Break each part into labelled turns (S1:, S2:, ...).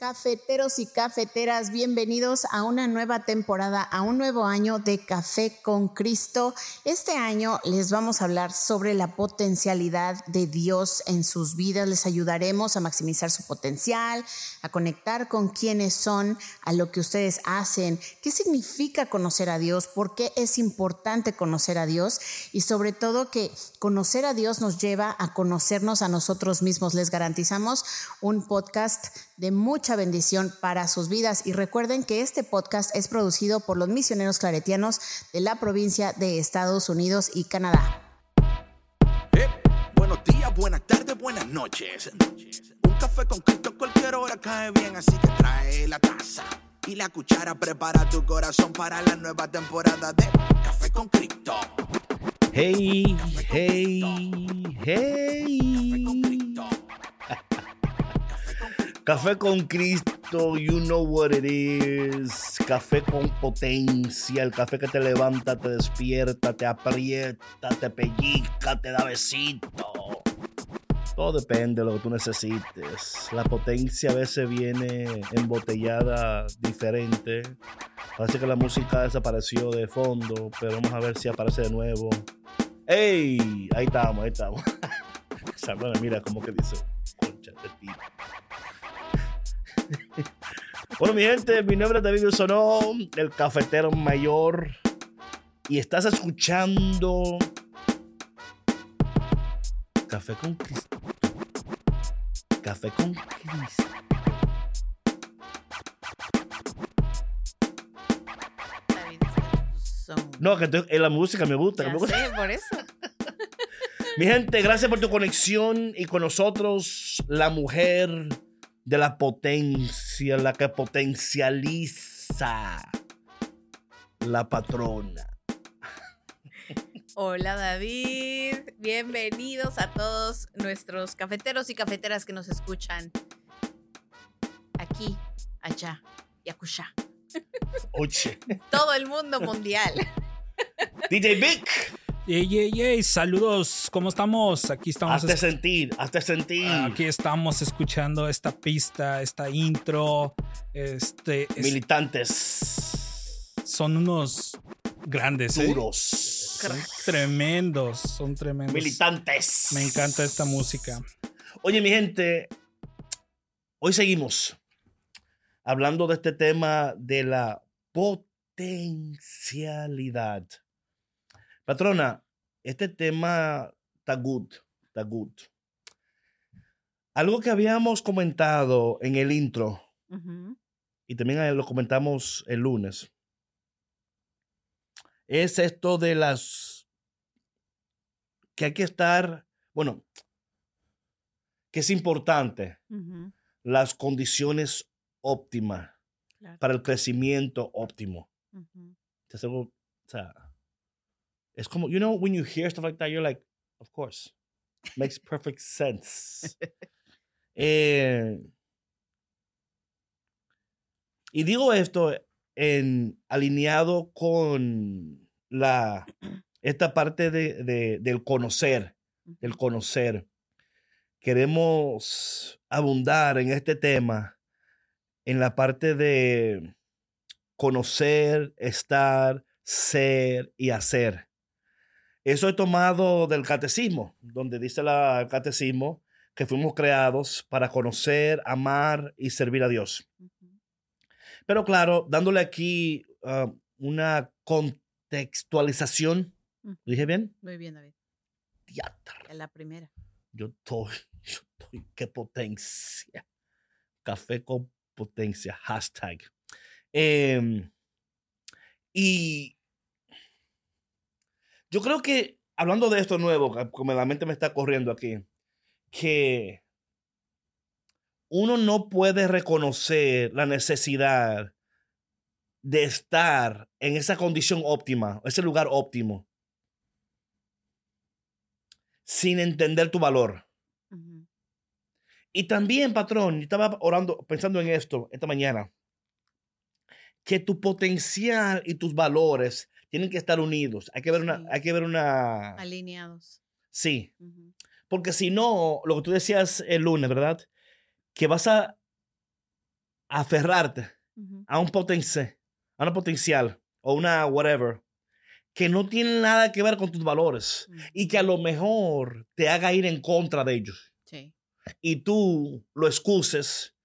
S1: Cafeteros y cafeteras, bienvenidos a una nueva temporada, a un nuevo año de Café con Cristo. Este año les vamos a hablar sobre la potencialidad de Dios en sus vidas. Les ayudaremos a maximizar su potencial, a conectar con quienes son, a lo que ustedes hacen, qué significa conocer a Dios, por qué es importante conocer a Dios y sobre todo que conocer a Dios nos lleva a conocernos a nosotros mismos. Les garantizamos un podcast de mucha bendición para sus vidas. Y recuerden que este podcast es producido por los misioneros claretianos de la provincia de Estados Unidos y Canadá.
S2: Eh, buenos días, buenas tardes, buenas noches. Un café con Cristo cualquier hora cae bien, así que trae la taza y la cuchara. Prepara tu corazón para la nueva temporada de Café con Cristo.
S3: Hey, hey, hey. Café con Cristo, you know what it is. Café con potencia, el café que te levanta, te despierta, te aprieta, te pellizca, te da besito. Todo depende de lo que tú necesites. La potencia a veces viene embotellada diferente. Parece que la música desapareció de fondo, pero vamos a ver si aparece de nuevo. ¡Ey! Ahí estamos, ahí estamos. mira como que dice, bueno, mi gente, mi nombre es David Sonó, el cafetero mayor. Y estás escuchando Café con Cristo. Café con Cristo. No, que en la música me gusta.
S1: Ya
S3: me gusta.
S1: sé, por eso.
S3: Mi gente, gracias por tu conexión y con nosotros la mujer de la potencia, la que potencializa la patrona.
S1: Hola David, bienvenidos a todos nuestros cafeteros y cafeteras que nos escuchan aquí, allá y acullá.
S3: Oye.
S1: Todo el mundo mundial.
S3: DJ Vic.
S4: Yey, yey, yey, saludos, ¿cómo estamos? Aquí estamos.
S3: Hazte sentir, hazte sentir.
S4: Aquí estamos escuchando esta pista, esta intro. Este. es-
S3: Militantes.
S4: son unos grandes, ¿eh?
S3: Duros.
S4: Son tremendos, son tremendos.
S3: Militantes.
S4: Me encanta esta música.
S3: Oye, mi gente, hoy seguimos hablando de este tema de la potencialidad. Patrona, este tema está good, está good. Algo que habíamos comentado en el intro y también lo comentamos el lunes, es esto de las que hay que estar, bueno, que es importante las condiciones óptimas
S1: claro.
S3: para el crecimiento óptimo. O sea, es como, you know, when you hear stuff like that, you're like, of course, makes perfect sense. Eh, y digo esto en alineado con la esta parte de, de- del conocer, del conocer. Queremos abundar en este tema, en la parte de conocer, estar, ser y hacer. Eso he tomado del catecismo, donde dice la- el catecismo que fuimos creados para conocer, amar y servir a Dios. Pero claro, dándole aquí ah, una contextualización. ¿Lo dije bien?
S1: Muy bien, David. Es la primera.
S3: Yo estoy, yo estoy, qué potencia. Café con potencia, hashtag. Em, y yo creo que, hablando de esto nuevo, como la mente me está corriendo aquí, que uno no puede reconocer la necesidad de estar en esa condición óptima, ese lugar óptimo, sin entender tu valor. Y también, patrón, yo estaba orando, pensando en esto esta mañana, que tu potencial y tus valores tienen que estar unidos. Hay que ver una,
S1: Sí.
S3: hay que ver una,
S1: Alineados.
S3: sí,
S1: Ujú.
S3: porque si no, lo que tú decías el lunes, ¿verdad? Que vas a aferrarte
S1: Ujú.
S3: a un potencial, a una potencial o una whatever que no tiene nada que ver con tus valores y que a lo mejor te haga ir en contra de ellos
S1: Sí.
S3: y tú lo excuses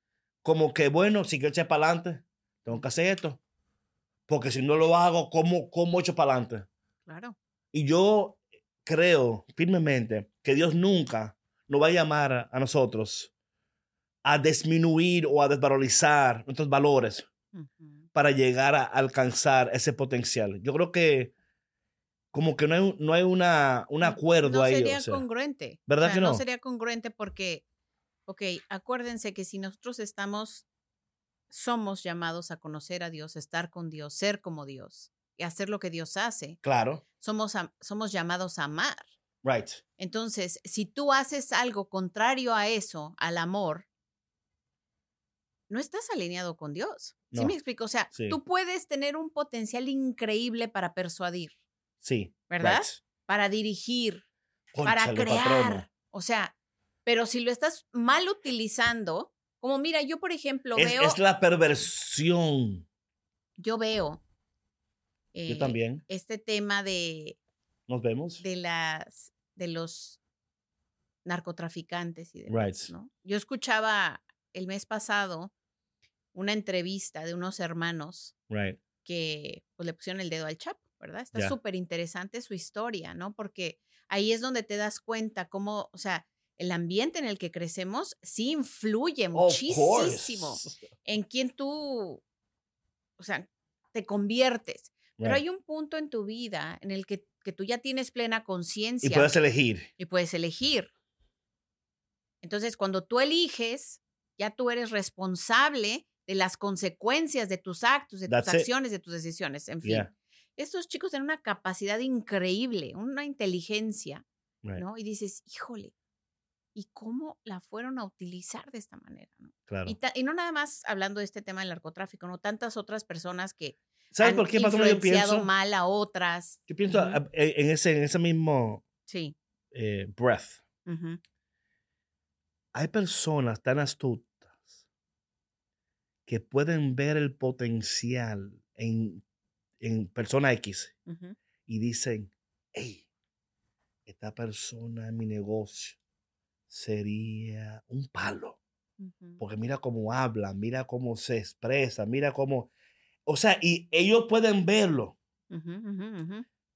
S3: como que, bueno, si quiero echar para adelante, tengo que hacer esto. Porque si no lo hago, ¿cómo, cómo echo para adelante?
S1: Claro.
S3: Y yo creo firmemente que Dios nunca nos va a llamar a nosotros a disminuir o a desvalorizar nuestros valores para llegar a alcanzar ese potencial. Yo creo que como que no hay, no hay una, un acuerdo
S1: no
S3: ahí.
S1: sería
S3: o sea.
S1: congruente.
S3: ¿Verdad
S1: O sea,
S3: que no?
S1: No sería congruente porque, ok, acuérdense que si nosotros estamos, somos llamados a conocer a Dios, estar con Dios, ser como Dios y hacer lo que Dios hace,
S3: Claro,
S1: somos, somos llamados a amar.
S3: right.
S1: Entonces, si tú haces algo contrario a eso, al amor, no estás alineado con Dios. ¿Sí
S3: No.
S1: me explico? O sea,
S3: Sí.
S1: tú puedes tener un potencial increíble para persuadir,
S3: Sí.
S1: ¿Verdad?
S3: right.
S1: para dirigir, para crear. O sea, pero si lo estás mal utilizando, como mira, yo por ejemplo
S3: Es,
S1: veo,
S3: es la perversión.
S1: yo veo
S3: Yo
S1: eh,
S3: también.
S1: este tema de,
S3: Nos vemos.
S1: de las de los narcotraficantes y demás,
S3: Right.
S1: ¿no? Yo escuchaba el mes pasado una entrevista de unos hermanos
S3: Right.
S1: que pues, le pusieron el dedo al Chapo, ¿verdad? Está súper interesante su historia, ¿no? Porque ahí es donde te das cuenta cómo, o sea, el ambiente en el que crecemos sí influye muchísimo en quién tú, o sea, te conviertes. Pero
S3: Right.
S1: hay un punto en tu vida en el que, que tú ya tienes plena conciencia
S3: Y puedes elegir.
S1: y puedes elegir. Entonces, cuando tú eliges, ya tú eres responsable de las consecuencias de tus actos, de tus
S3: it.
S1: acciones, de tus decisiones, en fin.
S3: Yeah.
S1: Estos chicos tienen una capacidad increíble, una inteligencia,
S3: Right.
S1: ¿no? Y dices, híjole, ¿y cómo la fueron a utilizar de esta manera? ¿no?
S3: Claro.
S1: Y, no nada más hablando de este tema del narcotráfico, ¿no? Tantas otras personas que
S3: ¿Sabes
S1: han
S3: por qué, patrona, yo
S1: influenciado
S3: pienso?
S1: mal a otras.
S3: Yo pienso a- en ese, en ese mismo
S1: Sí.
S3: eh, breath. Hay personas tan astutas que pueden ver el potencial en, en persona X
S1: ujú.
S3: y dicen, hey, esta persona en mi negocio sería un palo. Porque mira cómo habla, mira cómo se expresa, mira cómo... O sea, y ellos pueden verlo.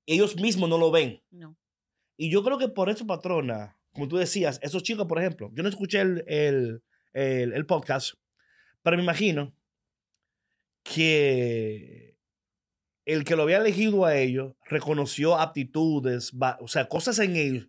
S3: Ellos mismos no lo ven.
S1: No.
S3: Y yo creo que por eso, patrona, como tú decías, esos chicos, por ejemplo, yo no escuché el, el, el- el podcast, pero me imagino que el que lo había elegido a ellos reconoció aptitudes, o sea, cosas en ellos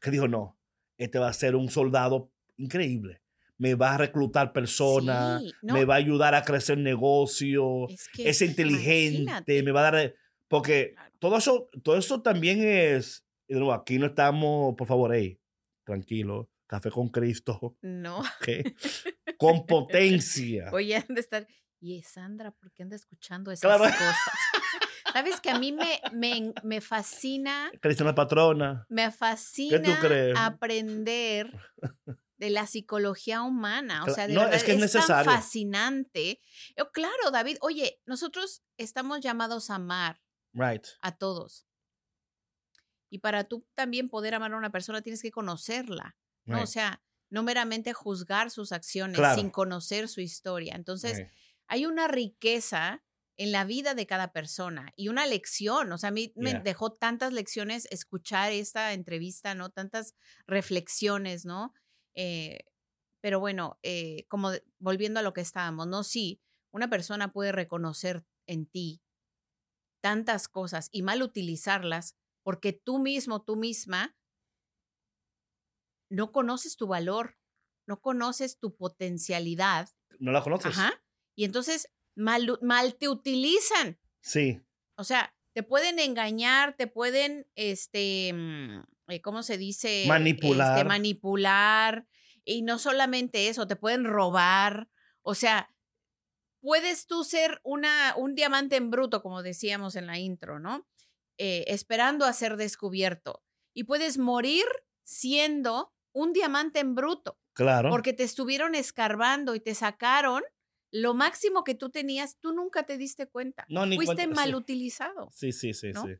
S3: que dijo, no, este va a ser un soldado increíble. Me va a reclutar personas,
S1: Sí, no,
S3: me va a ayudar a crecer negocio,
S1: es, que,
S3: es inteligente,
S1: imagínate.
S3: me va a dar... Porque
S1: Claro.
S3: todo eso, todo eso también es... aquí no estamos, por favor, hey, tranquilo, café con Cristo,
S1: No.
S3: ¿ok? con potencia.
S1: Oye, de estar. Y es Sandra, ¿por qué anda escuchando esas
S3: Claro.
S1: cosas? Sabes que a mí me, me, me fascina,
S3: Cristiana patrona.
S1: me fascina
S3: crees?
S1: aprender de la psicología humana. O sea, de
S3: no,
S1: verdad
S3: es que es
S1: tan fascinante. Yo, claro, David, oye, nosotros estamos llamados a amar
S3: Right.
S1: a todos. Y para tú también poder amar a una persona tienes que conocerla. ¿no? O sea, no meramente juzgar sus acciones
S3: Claro.
S1: sin conocer su historia. Entonces,
S3: right.
S1: Hay una riqueza en la vida de cada persona y una lección. O sea, a mí me dejó tantas lecciones escuchar esta entrevista, ¿no? Tantas reflexiones, ¿no? Eh, pero bueno, eh, como volviendo a lo que estábamos, ¿no? Sí, una persona puede reconocer en ti tantas cosas y mal utilizarlas porque tú mismo, tú misma, no conoces tu valor, no conoces tu potencialidad.
S3: ¿No la conoces?
S1: Ajá. Y entonces mal, mal te utilizan.
S3: Sí.
S1: O sea, te pueden engañar, te pueden, este, mm, eh, ¿cómo se dice?
S3: Manipular.
S1: Este, manipular. Y no solamente eso, te pueden robar. O sea, puedes tú ser una, un diamante en bruto, como decíamos en la intro, ¿no? Eh, esperando a ser descubierto. Y puedes morir siendo un diamante en bruto
S3: Claro.
S1: porque te estuvieron escarbando y te sacaron lo máximo que tú tenías, tú nunca te diste cuenta.
S3: No, ni
S1: Fuiste
S3: cuenta-
S1: mal
S3: sí.
S1: utilizado.
S3: Sí, sí, sí,
S1: ¿no?
S3: sí.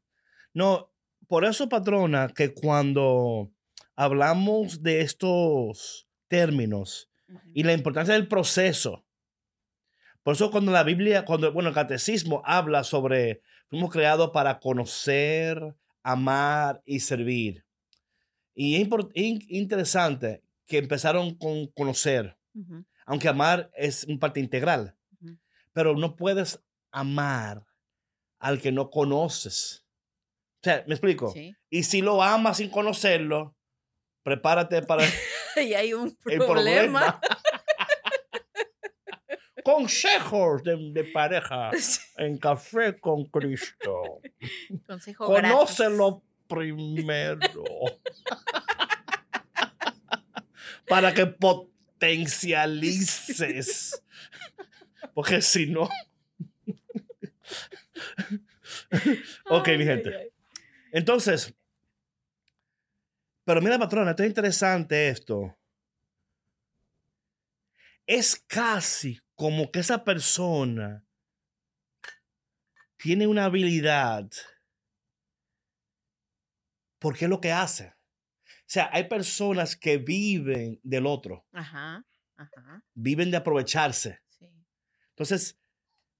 S3: No, por eso, patrona, que cuando hablamos de estos términos y la importancia del proceso, por eso cuando la Biblia, cuando, bueno, el catecismo habla sobre, fuimos creados para conocer, amar y servir. Y es interesante que empezaron con conocer,
S1: Ujú,
S3: aunque amar es un parte integral, pero no puedes amar al que no conoces. O sea, ¿me explico?
S1: Sí.
S3: Y si lo amas sin conocerlo, prepárate para
S1: y hay un problema.
S3: problema. Consejos de, de pareja en Café con Cristo.
S1: Consejo gratis.
S3: Conócelo primero. Para que potencialices. Porque si no. ok,
S1: Ay,
S3: mi
S1: ay,
S3: gente.
S1: ay.
S3: Entonces, pero mira, patrona, esto es interesante esto. Es casi como que esa persona tiene una habilidad porque es lo que hace. O sea, hay personas que viven del otro,
S1: Ajá, ajá,
S3: viven de aprovecharse.
S1: sí,
S3: Entonces,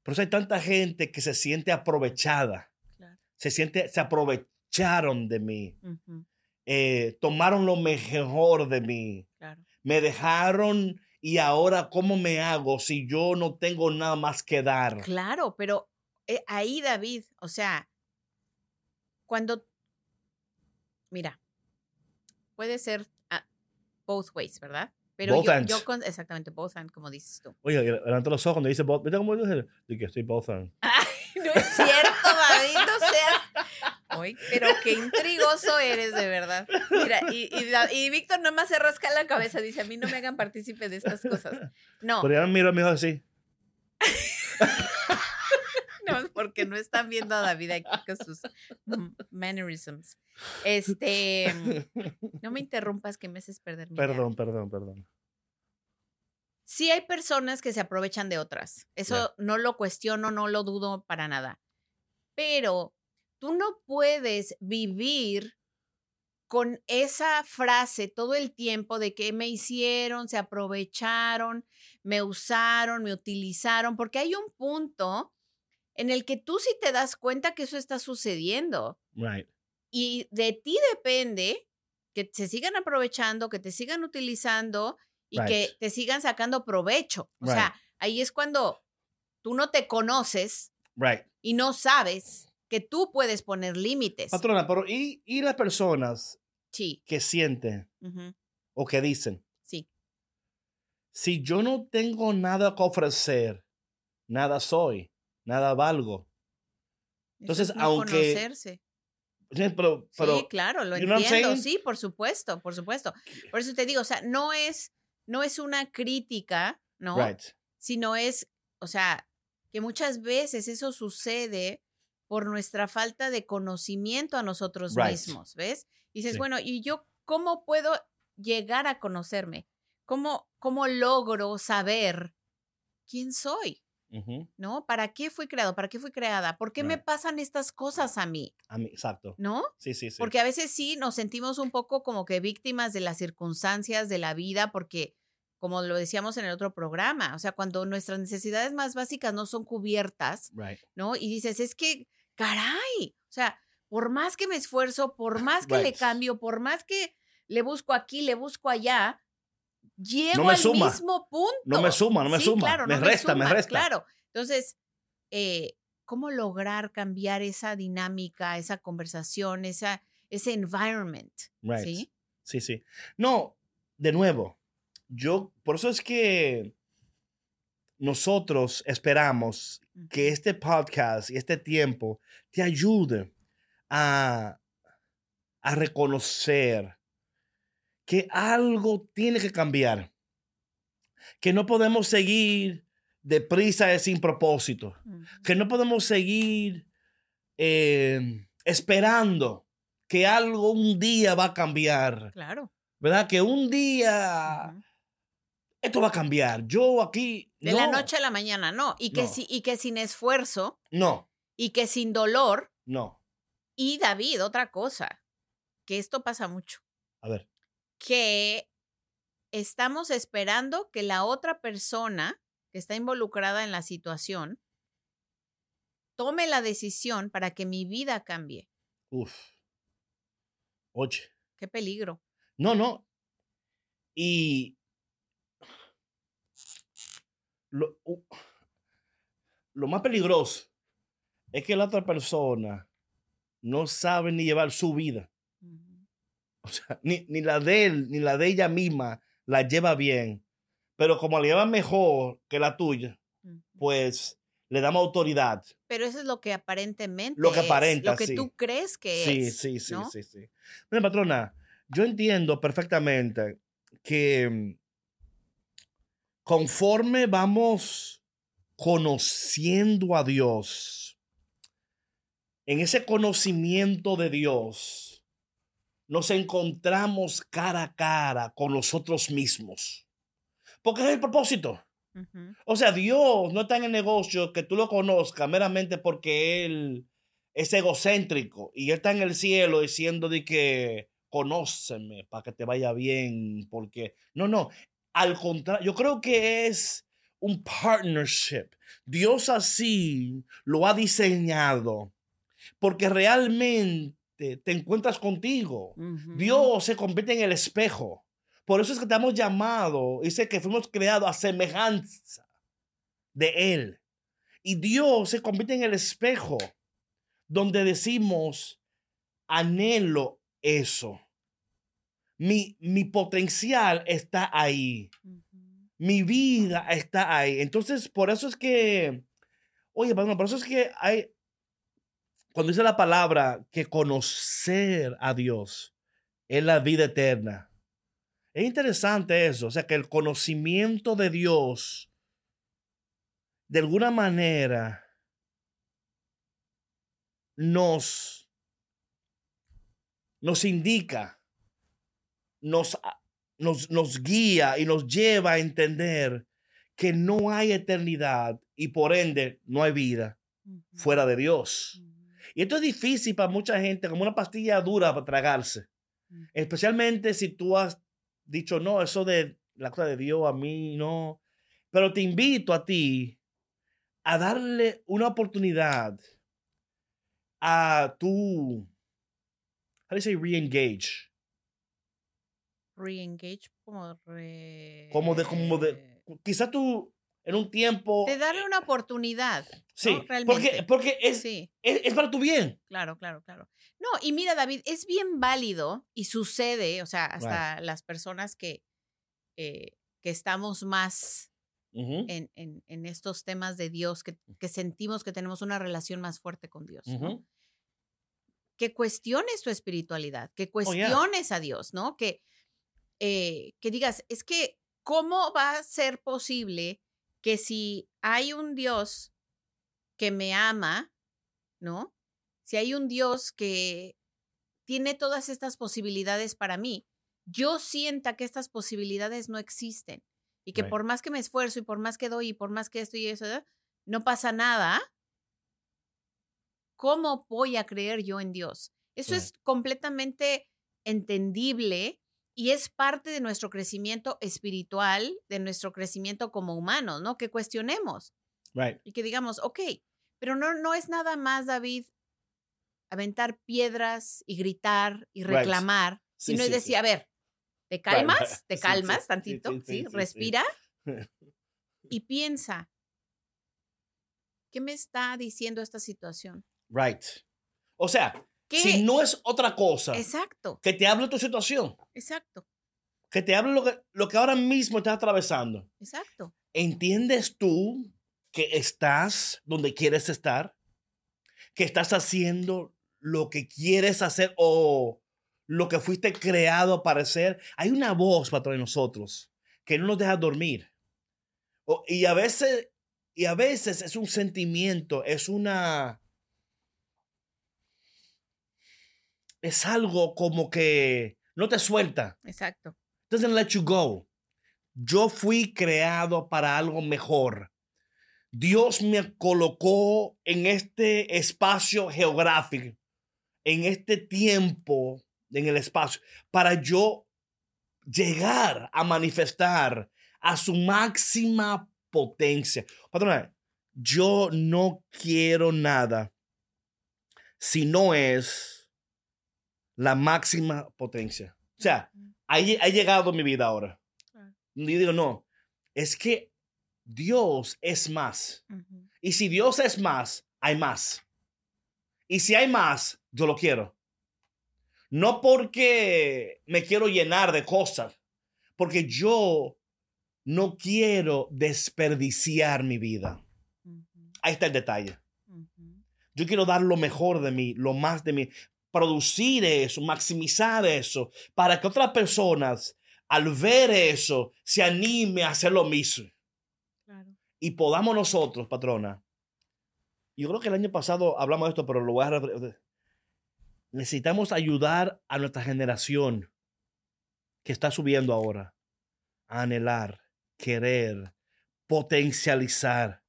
S3: por eso hay tanta gente que se siente aprovechada,
S1: claro.
S3: se siente, se aprovecharon de mí. eh, tomaron lo mejor de mí,
S1: claro.
S3: me dejaron y ahora cómo me hago si yo no tengo nada más que dar.
S1: Claro, pero eh, ahí, David, o sea, cuando, mira, puede ser ah, both ways, ¿verdad? Pero
S3: Both
S1: yo,
S3: ends.
S1: yo con, exactamente, both and, como dices tú.
S3: Oye, levanta los ojos cuando dice both. ¿Viste cómo dice? De que estoy both on.
S1: No es cierto, David, no seas. Ay, pero qué intrigoso eres, de verdad. Mira, y, y, y Víctor nomás se rasca la cabeza, dice, a mí no me hagan partícipe de estas cosas. No,
S3: Pero ya miro a mi hijo así.
S1: porque no están viendo a David aquí con sus mm, mannerisms. Este, no me interrumpas que me haces perder mi.
S3: Perdón, perdón, perdón.
S1: Sí hay personas que se aprovechan de otras. Eso no lo cuestiono, no lo dudo para nada. Pero tú no puedes vivir con esa frase todo el tiempo de que me hicieron, se aprovecharon, me usaron, me utilizaron, porque hay un punto en el que tú sí te das cuenta que eso está sucediendo.
S3: Right.
S1: Y de ti depende que se sigan aprovechando, que te sigan utilizando y que te sigan sacando provecho. O
S3: Right.
S1: sea, ahí es cuando tú no te conoces
S3: Right.
S1: y no sabes que tú puedes poner límites.
S3: Patrona, pero ¿y, y las personas
S1: Sí,
S3: que sienten o que dicen,
S1: sí,
S3: si yo no tengo nada que ofrecer, nada soy, nada valgo?
S1: Eso
S3: Entonces,
S1: es no
S3: aunque-
S1: conocerse.
S3: Sí, Pero, pero
S1: sí, claro, lo entiendo. Sí, por supuesto, por supuesto. Por eso te digo, o sea, no es, no es una crítica, ¿no?
S3: right.
S1: sino es, o sea, que muchas veces eso sucede por nuestra falta de conocimiento a nosotros
S3: Right.
S1: mismos, ¿ves? Y dices,
S3: Sí.
S1: bueno, ¿y yo cómo puedo llegar a conocerme? ¿Cómo, cómo logro saber quién soy? ¿No? ¿Para qué fui creado? ¿Para qué fui creada? ¿Por qué me pasan estas cosas a mí?
S3: A mí, exacto.
S1: ¿No?
S3: Sí, sí, sí.
S1: Porque a veces sí nos sentimos un poco como que víctimas de las circunstancias de la vida, porque como lo decíamos en el otro programa, o sea, cuando nuestras necesidades más básicas no son cubiertas,
S3: Right.
S1: ¿no? Y dices, es que, caray, o sea, por más que me esfuerzo, por más que le cambio, por más que le busco aquí, le busco allá, llego
S3: me
S1: al
S3: suma.
S1: mismo punto.
S3: No me suma, no me
S1: Sí,
S3: suma.
S1: claro,
S3: me
S1: no
S3: resta, me
S1: suma,
S3: resta.
S1: Claro. Entonces, eh, ¿cómo lograr cambiar esa dinámica, esa conversación, esa, ese environment?
S3: Right.
S1: ¿Sí?
S3: Sí, sí. No, de nuevo, yo, por eso es que nosotros esperamos que este podcast y este tiempo te ayude a, a reconocer que algo tiene que cambiar, que no podemos seguir deprisa y sin propósito, que no podemos seguir eh, esperando que algo un día va a cambiar,
S1: Claro.
S3: ¿verdad? Que un día esto va a cambiar. Yo aquí.
S1: De
S3: no,
S1: la noche a la mañana, no. Y que,
S3: No.
S1: si- y que sin esfuerzo
S3: No,
S1: y que sin dolor.
S3: no.
S1: Y David, otra cosa, que esto pasa mucho,
S3: A ver.
S1: Que estamos esperando que la otra persona que está involucrada en la situación tome la decisión para que mi vida cambie.
S3: Uf. Oye.
S1: Qué peligro.
S3: No, no. Y lo, lo más peligroso es que la otra persona no sabe ni llevar su vida. O sea, ni, ni la de él, ni la de ella misma la lleva bien. Pero como la lleva mejor que la tuya, pues le damos autoridad.
S1: Pero eso es lo que aparentemente
S3: Lo que
S1: es,
S3: aparenta,
S1: lo que
S3: sí.
S1: tú crees que
S3: Sí,
S1: es.
S3: sí, sí,
S1: ¿no?
S3: sí, sí. Mira, patrona, yo entiendo perfectamente que mm, conforme vamos conociendo a Dios, en ese conocimiento de Dios, nos encontramos cara a cara con nosotros mismos. Porque es el propósito. O sea, Dios no está en el negocio que tú lo conozcas meramente porque Él es egocéntrico y Él está en el cielo diciendo de que conóceme para que te vaya bien, porque no, no, al contrario, yo creo que es un partnership. Dios así lo ha diseñado porque realmente te encuentras contigo. Dios se convierte en el espejo. Por eso es que estamos llamados, dice que fuimos creados a semejanza de Él. Y Dios se convierte en el espejo donde decimos, anhelo eso. Mi, mi potencial está ahí. Mi vida está ahí. Entonces, por eso es que, oye, perdón, por eso es que hay, cuando dice la palabra que conocer a Dios es la vida eterna. Es interesante eso, o sea, que el conocimiento de Dios, de alguna manera, nos, nos indica, nos, nos, nos guía y nos lleva a entender que no hay eternidad y por ende no hay vida fuera de Dios. Y esto es difícil para mucha gente, como una pastilla dura para tragarse.
S1: Ujú.
S3: Especialmente si tú has dicho, no, eso de la cosa de Dios a mí no. Pero te invito a ti a darle una oportunidad a tu, how do you say re-engage?
S1: Re-engage como re...
S3: Como de, como de, quizá tú en un tiempo,
S1: De darle una oportunidad. ¿no?
S3: sí,
S1: Realmente.
S3: porque, porque es,
S1: Sí,
S3: es, es para tu bien.
S1: claro, claro, claro. No, y mira, David, es bien válido y sucede, o sea, hasta las personas que, eh, que estamos más
S3: Ujú,
S1: en, en- en estos temas de Dios, que, que sentimos que tenemos una relación más fuerte con Dios, ¿no?
S3: ujú.
S1: que cuestiones tu espiritualidad, que
S3: Oh, yeah.
S1: cuestiones a Dios, ¿no? Que, eh, que digas, es que, ¿cómo va a ser posible que si hay un Dios que me ama, ¿no? Si hay un Dios que tiene todas estas posibilidades para mí, yo sienta que estas posibilidades no existen y que
S3: Right.
S1: por más que me esfuerzo y por más que doy y por más que esto y eso, no pasa nada, ¿cómo voy a creer yo en Dios? Eso es completamente entendible y es parte de nuestro crecimiento espiritual, de nuestro crecimiento como humanos, ¿no? Que cuestionemos
S3: Right.
S1: y que digamos, ok, pero no, no es nada más, David, aventar piedras y gritar y
S3: Right.
S1: reclamar,
S3: Sí,
S1: sino es
S3: sí,
S1: decir,
S3: sí.
S1: a ver, ¿te
S3: Right,
S1: calmas?
S3: right.
S1: ¿Te calmas tantito?
S3: sí.
S1: Respira y piensa, ¿qué me está diciendo esta situación?
S3: Right. O sea,
S1: ¿Qué?
S3: si no es otra cosa
S1: Exacto,
S3: que te hable tu situación,
S1: exacto,
S3: que te hable lo que, lo que ahora mismo estás atravesando,
S1: exacto.
S3: ¿entiendes tú que estás donde quieres estar? ¿Que estás haciendo lo que quieres hacer o lo que fuiste creado para hacer? Hay una voz para nosotros que no nos deja dormir. O- y a veces, y a veces es un sentimiento, es una... Es algo como que no te suelta.
S1: Exacto.
S3: doesn't let you go. yo fui creado para algo mejor. Dios me colocó en este espacio geográfico, en este tiempo, en el espacio, para yo llegar a manifestar a su máxima potencia. Patrona, yo no quiero nada si no es la máxima potencia. O sea, ha, llegado mi vida ahora. Y digo, no, es que Dios es más. Y si Dios es más, hay más. Y si hay más, yo lo quiero. No porque me quiero llenar de cosas, porque yo no quiero desperdiciar mi vida. Ahí está el detalle. Yo quiero dar lo mejor de mí, lo más de mí, producir eso, maximizar eso, para que otras personas, al ver eso, se anime a hacer lo mismo. Y podamos nosotros, patrona. Yo creo que el año pasado hablamos de esto, pero lo voy a necesitamos ayudar a nuestra generación que está subiendo ahora a anhelar, querer, potencializar,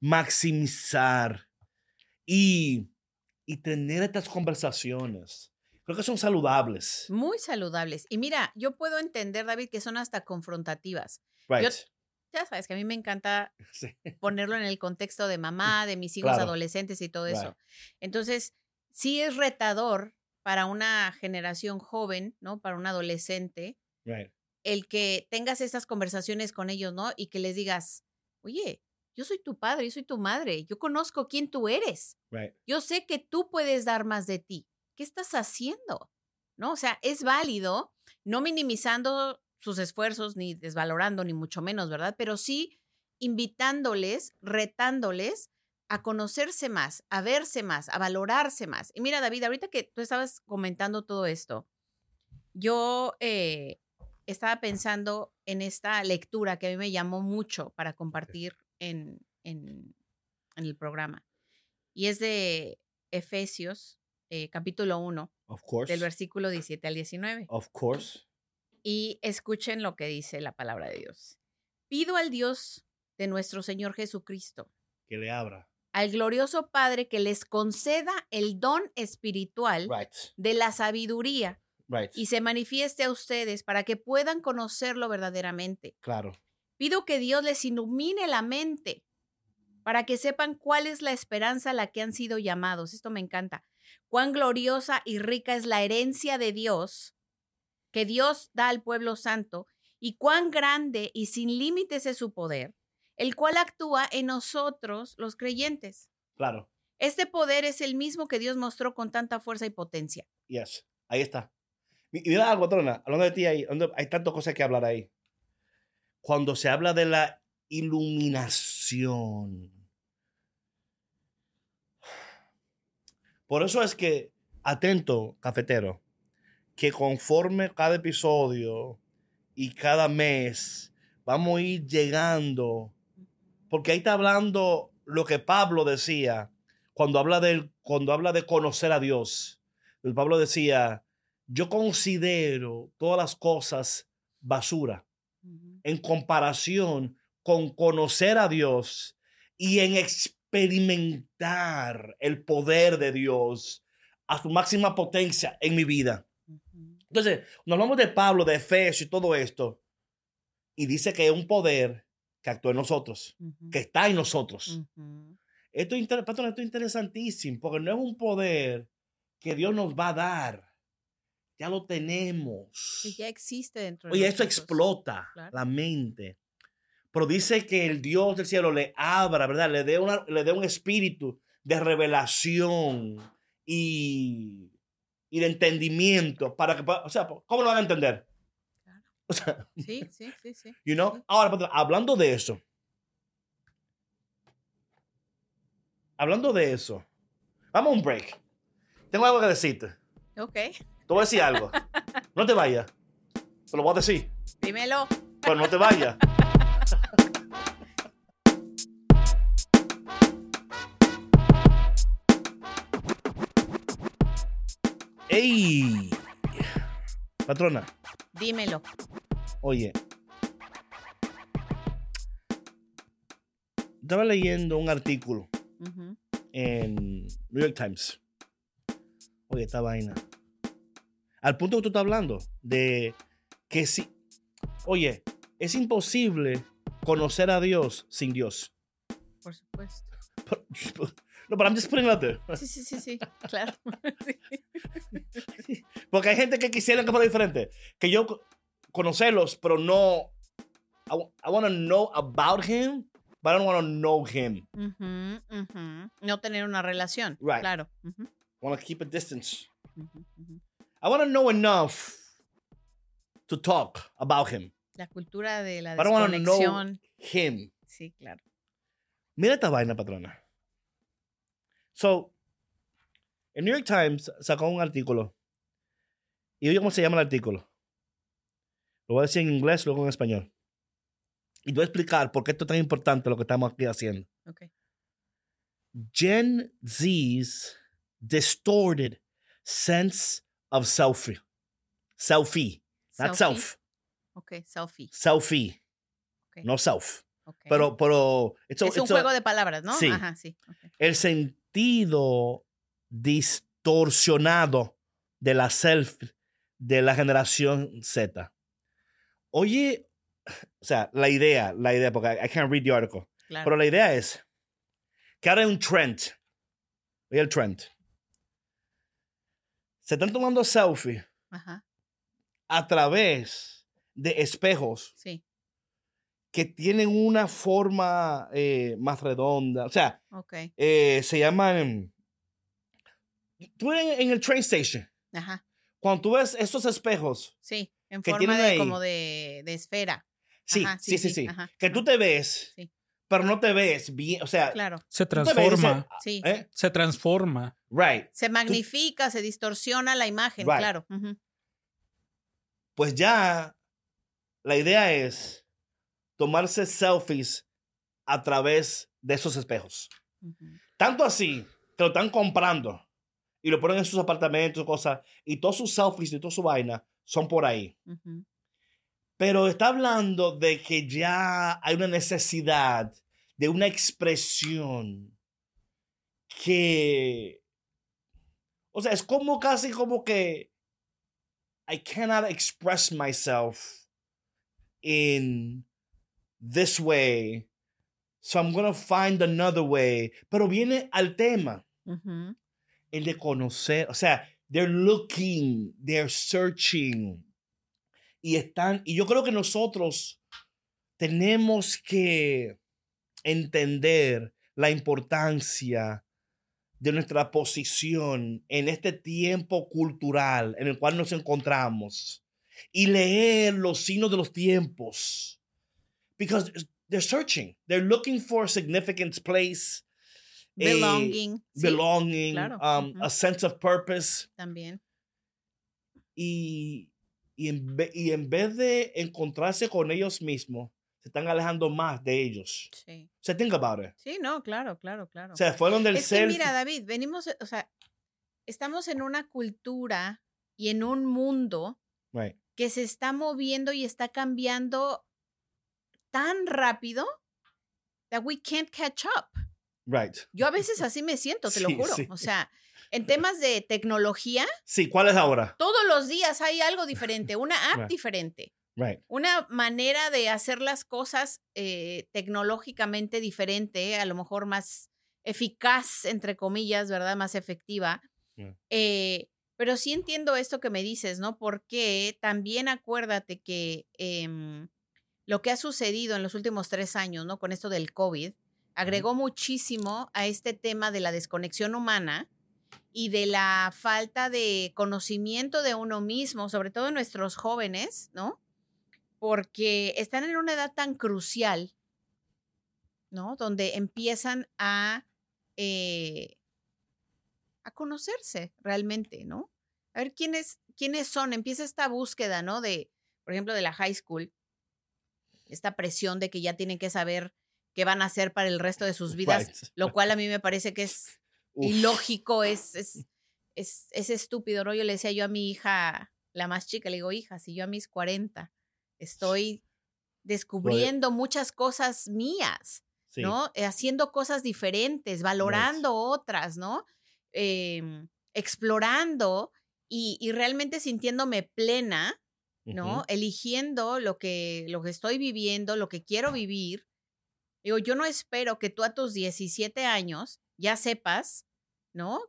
S3: maximizar y, y tener estas conversaciones. Creo que son saludables.
S1: Muy saludables. Y mira, yo puedo entender, David, que son hasta confrontativas. ya sabes que a mí me encanta ponerlo en el contexto de mamá, de mis hijos adolescentes y todo eso. Entonces, sí es retador para una generación joven, ¿no? Para un adolescente, el que tengas esas conversaciones con ellos, ¿no? Y que les digas, oye, yo soy tu padre, yo soy tu madre, yo conozco quién tú eres. Yo sé que tú puedes dar más de ti. ¿Qué estás haciendo? ¿No? O sea, es válido, no minimizando sus esfuerzos, ni desvalorando, ni mucho menos, ¿verdad? Pero sí invitándoles, retándoles a conocerse más, a verse más, a valorarse más. Y mira, David, ahorita que tú estabas comentando todo esto, yo eh, estaba pensando en esta lectura que a mí me llamó mucho para compartir en, en, el programa. Y es de Efesios, eh, capítulo 1, del versículo 17 al 19.
S3: Of course.
S1: Y escuchen lo que dice la palabra de Dios. Pido al Dios de nuestro Señor Jesucristo.
S3: Que le abra
S1: al glorioso Padre que les conceda el don espiritual de la sabiduría y se manifieste a ustedes para que puedan conocerlo verdaderamente.
S3: Claro.
S1: Pido que Dios les ilumine la mente para que sepan cuál es la esperanza a la que han sido llamados. Esto me encanta. Cuán gloriosa y rica es la herencia de Dios que Dios da al pueblo santo y cuán grande y sin límites es su poder el cual actúa en nosotros los creyentes.
S3: Claro.
S1: Este poder es el mismo que Dios mostró con tanta fuerza y potencia.
S3: Yes, ahí está. Y mira algo, Trona, hablando de ti ahí, hay tantas cosas que hablar ahí. Cuando se habla de la iluminación. Por eso es que, atento, cafetero, que conforme cada episodio y cada mes vamos a ir llegando porque ahí está hablando lo que Pablo decía cuando habla de, cuando habla de conocer a Dios. Pablo decía, yo considero todas las cosas basura en comparación con conocer a Dios y en experimentar el poder de Dios a su máxima potencia en mi vida. Entonces, nos hablamos de Pablo, de Efesios y todo esto, y dice que es un poder que actúa en nosotros, que está en nosotros. esto, es esto es interesantísimo, porque no es un poder que Dios nos va a dar. Ya lo tenemos.
S1: Que ya existe dentro
S3: de Oye, esto explota la mente. Pero dice que el Dios del cielo le abra, ¿verdad? Le dé, una, le dé un espíritu de revelación y, y de entendimiento para que, o sea, ¿cómo lo van a entender?
S1: sí, sí, sí, sí.
S3: You know? Ahora, hablando de eso. Hablando de eso. Vamos a un break. Tengo algo que decirte.
S1: Ok.
S3: Te voy a decir algo. No te vayas. Te lo voy a decir.
S1: Dímelo.
S3: Pero no te vayas. ¡Ey! Patrona.
S1: Dímelo.
S3: Oye. Estaba leyendo un artículo en New York Times. Oye, esta vaina. Al punto que tú estás hablando, de que si. Oye, es imposible conocer a Dios sin Dios.
S1: Por supuesto.
S3: No, pero I'm just putting it out there.
S1: Sí, sí, sí, sí, claro. Sí.
S3: Porque hay gente que quisiera que fuera diferente. Que yo co- conocerlos, pero no. I, want to know about him, but I don't want to know him.
S1: Ujú, ujú. No tener una relación.
S3: Right.
S1: Claro. Ujú,
S3: I want to keep a distance. I want to know enough to talk about him.
S1: La cultura de la
S3: know-
S1: desconexión.
S3: Him.
S1: Sí, claro.
S3: Mira esta vaina, patrona. So, el New York Times sacó un artículo. Y oye cómo se llama el artículo. Lo voy a decir en inglés, luego en español. Y voy a explicar por qué esto es tan importante lo que estamos aquí haciendo.
S1: Ok.
S3: Gen Z's distorted sense of selfie. Selfie. Not
S1: Selfie.
S3: self.
S1: Ok, selfie.
S3: Selfie.
S1: Ok.
S3: No self.
S1: ok.
S3: Pero, pero. it's a-
S1: es un
S3: it's a-
S1: juego de palabras, ¿no?
S3: Sí.
S1: Ajá, sí. ok.
S3: el sentido distorsionado de la self de la generación Z. Oye, o sea, la idea, la idea, porque I, I can't read the article,
S1: Claro.
S3: pero la idea es que ahora hay un trend. Oye, el trend. Se están tomando selfies a través de espejos
S1: sí.
S3: que tienen una forma eh, más redonda. O sea, eh, se llaman. Tú en, en el train station,
S1: Ajá.
S3: cuando tú ves esos espejos,
S1: Sí. En
S3: Que
S1: forma
S3: tienen
S1: de
S3: ahí.
S1: como de, de esfera.
S3: sí,
S1: Ajá,
S3: sí, sí,
S1: sí,
S3: que tú te ves,
S1: Sí.
S3: Pero no te ves bien, o sea,
S1: Claro.
S4: Se
S3: tú te ves y dices,
S4: transforma.
S1: Sí.
S3: ¿eh?
S4: Se transforma.
S3: Right.
S1: Se magnifica, se distorsiona la imagen,
S3: Right.
S1: claro. ujú.
S3: Pues ya la idea es tomarse selfies a través de esos espejos. Tanto así que lo están comprando y lo ponen en sus apartamentos, cosas, y todos sus selfies y toda su vaina son por ahí.
S1: Ujú.
S3: Pero está hablando de que ya hay una necesidad de una expresión que, o sea, es como casi como que I cannot express myself in this way, so I'm gonna find another way. Pero viene al tema, el de conocer, o sea, they're looking, they're searching y están, y yo creo que nosotros tenemos que entender la importancia de nuestra posición en este tiempo cultural en el cual nos encontramos y leer los signos de los tiempos. Because they're searching, they're looking for a significant place, eh,
S1: Belonging. sí,
S3: belonging,
S1: claro,
S3: um, a sense of purpose.
S1: también.
S3: Y, y, en ve- y en vez de encontrarse con ellos mismos, se están alejando más de ellos.
S1: Sí.
S3: O sea, think about it.
S1: Sí, no, claro, claro, claro.
S3: O sea, fueron del
S1: es que
S3: self-
S1: mira, David, venimos, o sea, estamos en una cultura y en un mundo
S3: Right.
S1: que se está moviendo y está cambiando tan rápido that we can't catch up.
S3: Right.
S1: Yo a veces así me siento, te lo
S3: Sí,
S1: juro.
S3: sí.
S1: O sea, en temas de tecnología,
S3: Sí, ¿cuál es ahora?
S1: todos los días hay algo diferente, una app
S3: Right.
S1: diferente,
S3: Right.
S1: una manera de hacer las cosas eh, tecnológicamente diferente, a lo mejor más eficaz, entre comillas, ¿verdad? Más efectiva.
S3: Yeah.
S1: Eh, pero sí entiendo esto que me dices, ¿no? Porque también acuérdate que em, lo que ha sucedido en los últimos tres años, ¿no? Con esto del COVID, agregó muchísimo a este tema de la desconexión humana y de la falta de conocimiento de uno mismo, sobre todo nuestros jóvenes, ¿no? Porque están en una edad tan crucial, ¿no? Donde empiezan a, eh, a conocerse realmente, ¿no? A ver quiénes, quiénes son. Empieza esta búsqueda, ¿no? De, por ejemplo, de la high school, esta presión de que ya tienen que saber qué van a hacer para el resto de sus vidas,
S3: Right.
S1: lo cual a mí me parece que es. Ilógico, es, es, es, es estúpido, ¿no? Yo le decía yo a mi hija, la más chica, le digo, hija, si yo a mis 40 estoy descubriendo muchas cosas mías,
S3: Sí.
S1: ¿no? Eh, haciendo cosas diferentes, valorando otras, ¿no? Em, explorando y, y realmente sintiéndome plena, ¿no? Eligiendo lo que, lo que estoy viviendo, lo que quiero vivir. Digo, yo no espero que tú a tus 17 años ya sepas, ¿no?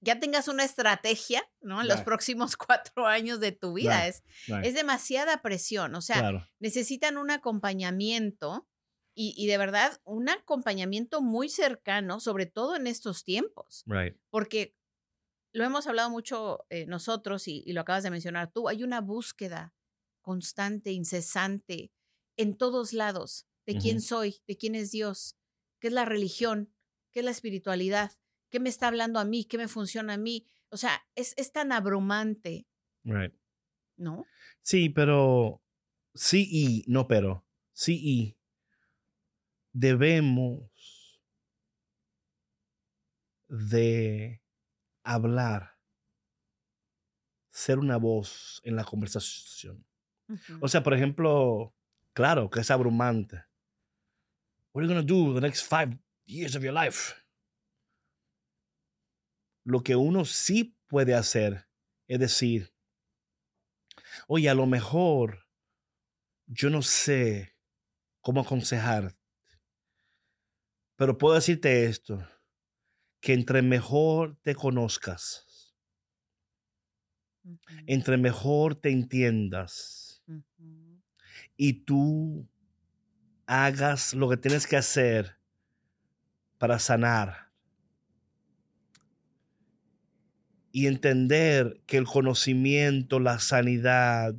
S1: Ya tengas una estrategia, ¿no? En los próximos cuatro años de tu vida.
S3: Right.
S1: Es,
S3: Right.
S1: es demasiada presión. O sea,
S3: claro.
S1: necesitan un acompañamiento y, y de verdad un acompañamiento muy cercano, sobre todo en estos tiempos,
S3: Right.
S1: porque lo hemos hablado mucho eh, nosotros y, y lo acabas de mencionar tú, hay una búsqueda constante, incesante, en todos lados, de quién soy, de quién es Dios, qué es la religión, qué es la espiritualidad, qué me está hablando a mí, qué me funciona a mí. O sea, es, es tan abrumante,
S3: Right.
S1: ¿no?
S3: Sí, pero sí y no pero. Sí y debemos de hablar, ser una voz en la conversación. O sea, por ejemplo, claro que es abrumante. What are you going to do the next five years of your life? Lo que uno sí puede hacer es decir, oye, a lo mejor yo no sé cómo aconsejar, pero puedo decirte esto, que entre mejor te conozcas, entre mejor te entiendas, y tú hagas lo que tienes que hacer para sanar y entender que el conocimiento, la sanidad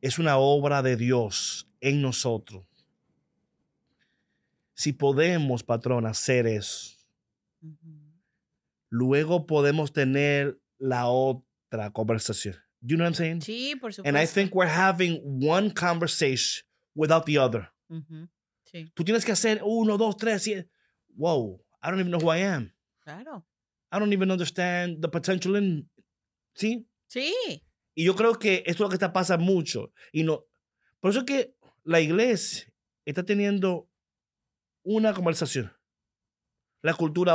S3: es una obra de Dios en nosotros. Si podemos, patrón, hacer eso, luego podemos tener la otra conversación. Do you know what I'm saying?
S1: Sí, por supuesto.
S3: And I think we're having one conversation without the other.
S1: Sí,
S3: Tú tienes que hacer uno, dos, tres. y- Whoa, I don't even know who I am.
S1: claro.
S3: I don't even understand the potential in. ¿Sí?
S1: Sí,
S3: Y yo creo que esto es lo que está pasando mucho. Y no. Por eso es que la iglesia está teniendo una conversación. La cultura.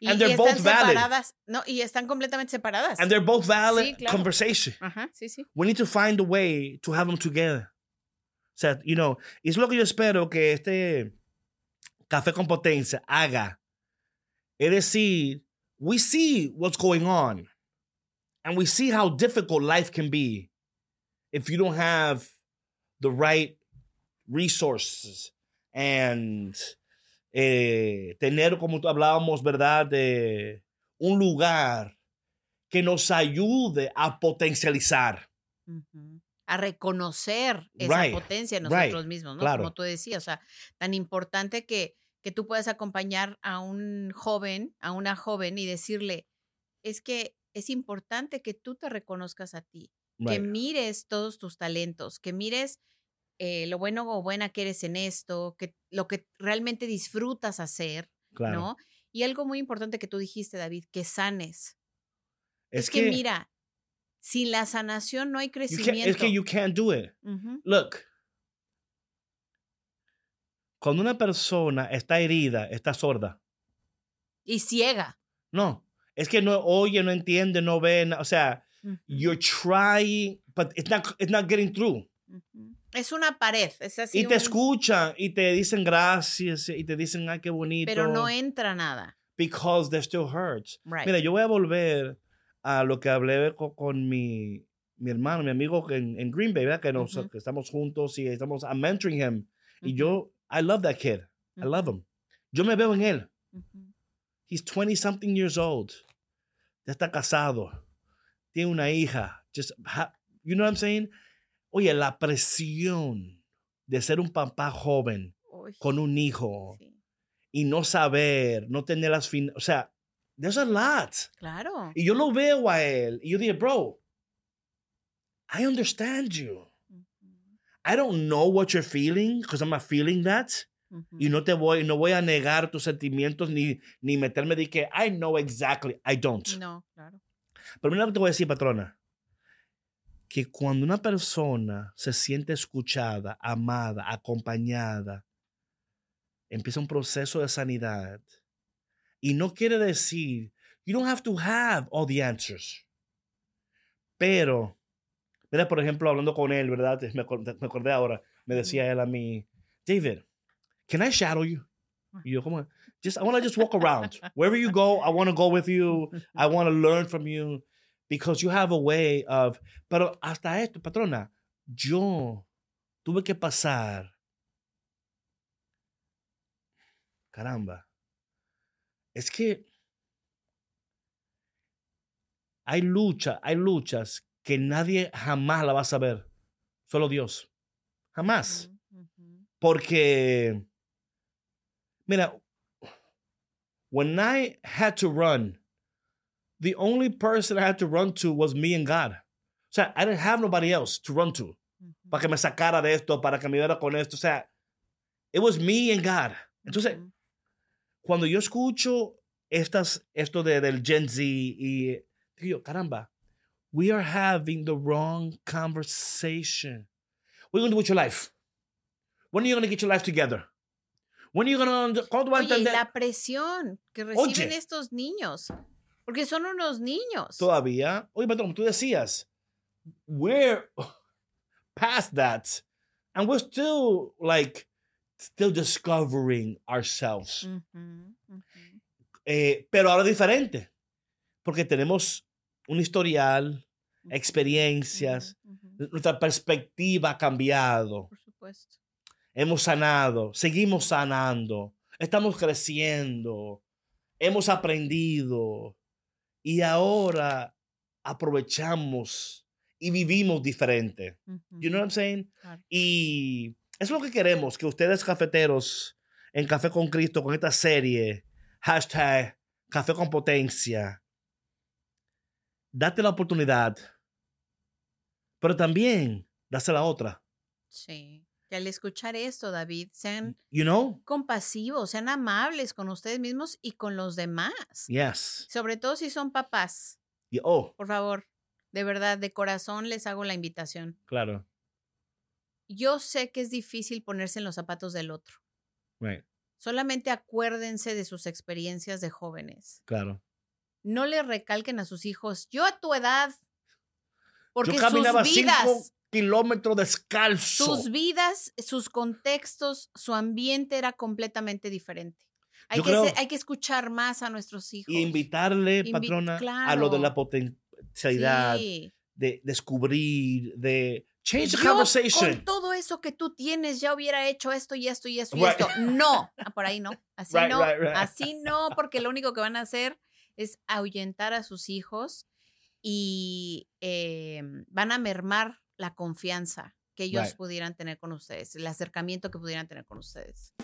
S1: y,
S3: And
S1: y
S3: they're
S1: están
S3: both valid.
S1: separadas. No, y están completamente separadas.
S3: And they're both valid
S1: Sí, claro.
S3: conversation.
S1: Ajá, sí, sí.
S3: We need to find a way to have them together. Sea, you know, es lo que yo espero que este café con potencia haga. Es decir, we see what's going on. And we see how difficult life can be if you don't have the right resources and eh, tener, como tú hablábamos, ¿verdad? De un lugar que nos ayude a potencializar.
S1: A reconocer esa
S3: Right,
S1: potencia en
S3: right,
S1: nosotros mismos, ¿no?
S3: claro.
S1: Como tú decías, o sea, tan importante que, que tú puedas acompañar a un joven, a una joven y decirle, es que es importante que tú te reconozcas a ti, que mires todos tus talentos, que mires eh, lo bueno o buena que eres en esto, que lo que realmente disfrutas hacer,
S3: Claro.
S1: ¿no? Y algo muy importante que tú dijiste, David, que sanes.
S3: Es,
S1: Es, que, mira, sin la sanación no hay crecimiento.
S3: es que you can't do it.
S1: Ujú,
S3: Look, cuando una persona está herida, está sorda.
S1: Y ciega.
S3: No, es que no oye, no entiende, no ve, na- o sea,
S1: Ujú,
S3: you're trying, but it's not, it's not getting through.
S1: Es una pared, es así.
S3: y te
S1: un-
S3: escuchan y te dicen gracias y te dicen, ay, qué bonito.
S1: pero no entra nada.
S3: because there still hurts.
S1: Right.
S3: Mira, yo voy a volver a lo que hablé con, con mi, mi hermano, mi amigo en, en Green Bay, ¿verdad? Que, nos, que estamos juntos y estamos, I'm mentoring him. Y yo, I love that kid. I love him. Yo me veo en él. He's 20 something years old. Ya está casado. Tiene una hija. Just ha- you know what I'm saying? Oye, la presión de ser un papá joven
S1: Uy,
S3: con un hijo
S1: sí,
S3: y no saber, no tener las fin, o sea, there's a lot.
S1: Claro.
S3: Y yo lo veo a él y yo dije, bro, I understand you. I don't know what you're feeling because I'm not feeling that. Y no te voy, no voy a negar tus sentimientos ni, ni meterme de que I know exactly. I don't.
S1: No, claro.
S3: Pero mira lo que te voy a decir, patrona. que cuando una persona se siente escuchada, amada, acompañada, empieza un proceso de sanidad. Y no quiere decir, you don't have to have all the answers. Pero, mira, por ejemplo, hablando con él, ¿verdad? Me acordé, me acordé ahora, me decía él a mí, David, can I shadow you? Y yo, como, just, I want to just walk around. Wherever you go, I want to go with you. I want to learn from you because you have a way of. Pero hasta esto, patrona, yo tuve que pasar. Caramba. Es que hay lucha, hay luchas que nadie jamás la va a saber. Solo Dios. Jamás. Porque, mira, when I had to run, the only person I had to run to was me and God. O sea, I didn't have nobody else to run to. Para que me sacara de esto, para que me ayudara con esto. O sea, it was me and God. Entonces, cuando yo escucho estas, esto de, del Gen Z y digo, caramba, we are having the wrong conversation. What are you going to do with your life? When are you going to get your life together? When are you going to, ¿Cuándo vas a
S1: Oye,
S3: entender?
S1: la presión que reciben
S3: Oye.
S1: estos niños, porque son unos niños.
S3: Todavía, oye, patrón, tú decías, we're past that. And we're still like, still discovering ourselves. Eh, pero ahora diferente, porque tenemos un historial, experiencias, nuestra perspectiva ha cambiado,
S1: Por supuesto.
S3: hemos sanado, seguimos sanando, estamos creciendo, hemos aprendido y ahora aprovechamos y vivimos diferente. You know what I'm saying?
S1: Claro.
S3: Y es lo que queremos, que ustedes cafeteros en Café con Cristo, con esta serie, hashtag Café con Potencia, date la oportunidad, pero también dase la otra.
S1: Sí. Que al escuchar esto, David, sean
S3: You know?
S1: compasivos, sean amables con ustedes mismos y con los demás.
S3: Yes.
S1: Sobre todo si son papás.
S3: Y- oh,
S1: Por favor, de verdad, de corazón les hago la invitación.
S3: claro.
S1: Yo sé que es difícil ponerse en los zapatos del otro.
S3: Right.
S1: Solamente acuérdense de sus experiencias de jóvenes.
S3: Claro.
S1: No le recalquen a sus hijos, yo a tu edad, porque
S3: Yo
S1: sus
S3: caminaba cinco
S1: vidas,
S3: kilómetros descalzo.
S1: sus vidas, sus contextos, su ambiente era completamente diferente. Hay, que,
S3: creo-
S1: ser- hay que escuchar más a nuestros hijos.
S3: y invitarle,
S1: Invi-
S3: patrona, a lo de la potencialidad,
S1: Sí.
S3: de descubrir, de change the
S1: Yo,
S3: conversation.
S1: con todo eso que tú tienes, ya hubiera hecho esto y esto y esto y
S3: Right.
S1: esto. No, Ah, por ahí no. Así
S3: Right,
S1: no.
S3: right.
S1: Así no, porque lo único que van a hacer es ahuyentar a sus hijos y eh, van a mermar la confianza que ellos pudieran tener con ustedes, el acercamiento que pudieran tener con ustedes.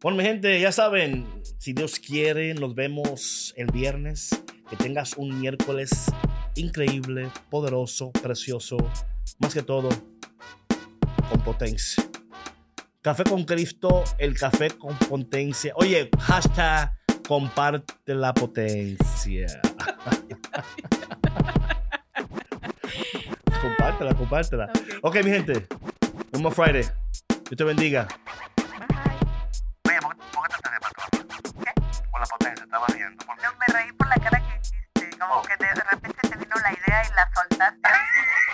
S3: Bueno, mi gente, ya saben, si Dios quiere, nos vemos el viernes. Que tengas un miércoles increíble, poderoso, precioso, más que todo, con potencia Café con Cristo, el café con potencia. Oye, hashtag comparte la potencia. compártela, compártela. Okay. ok, mi gente. One more Friday. Dios te bendiga. La potencia, estaba. Yo me reí por la cara que hiciste. Como que de repente te vino la idea y la soltaste.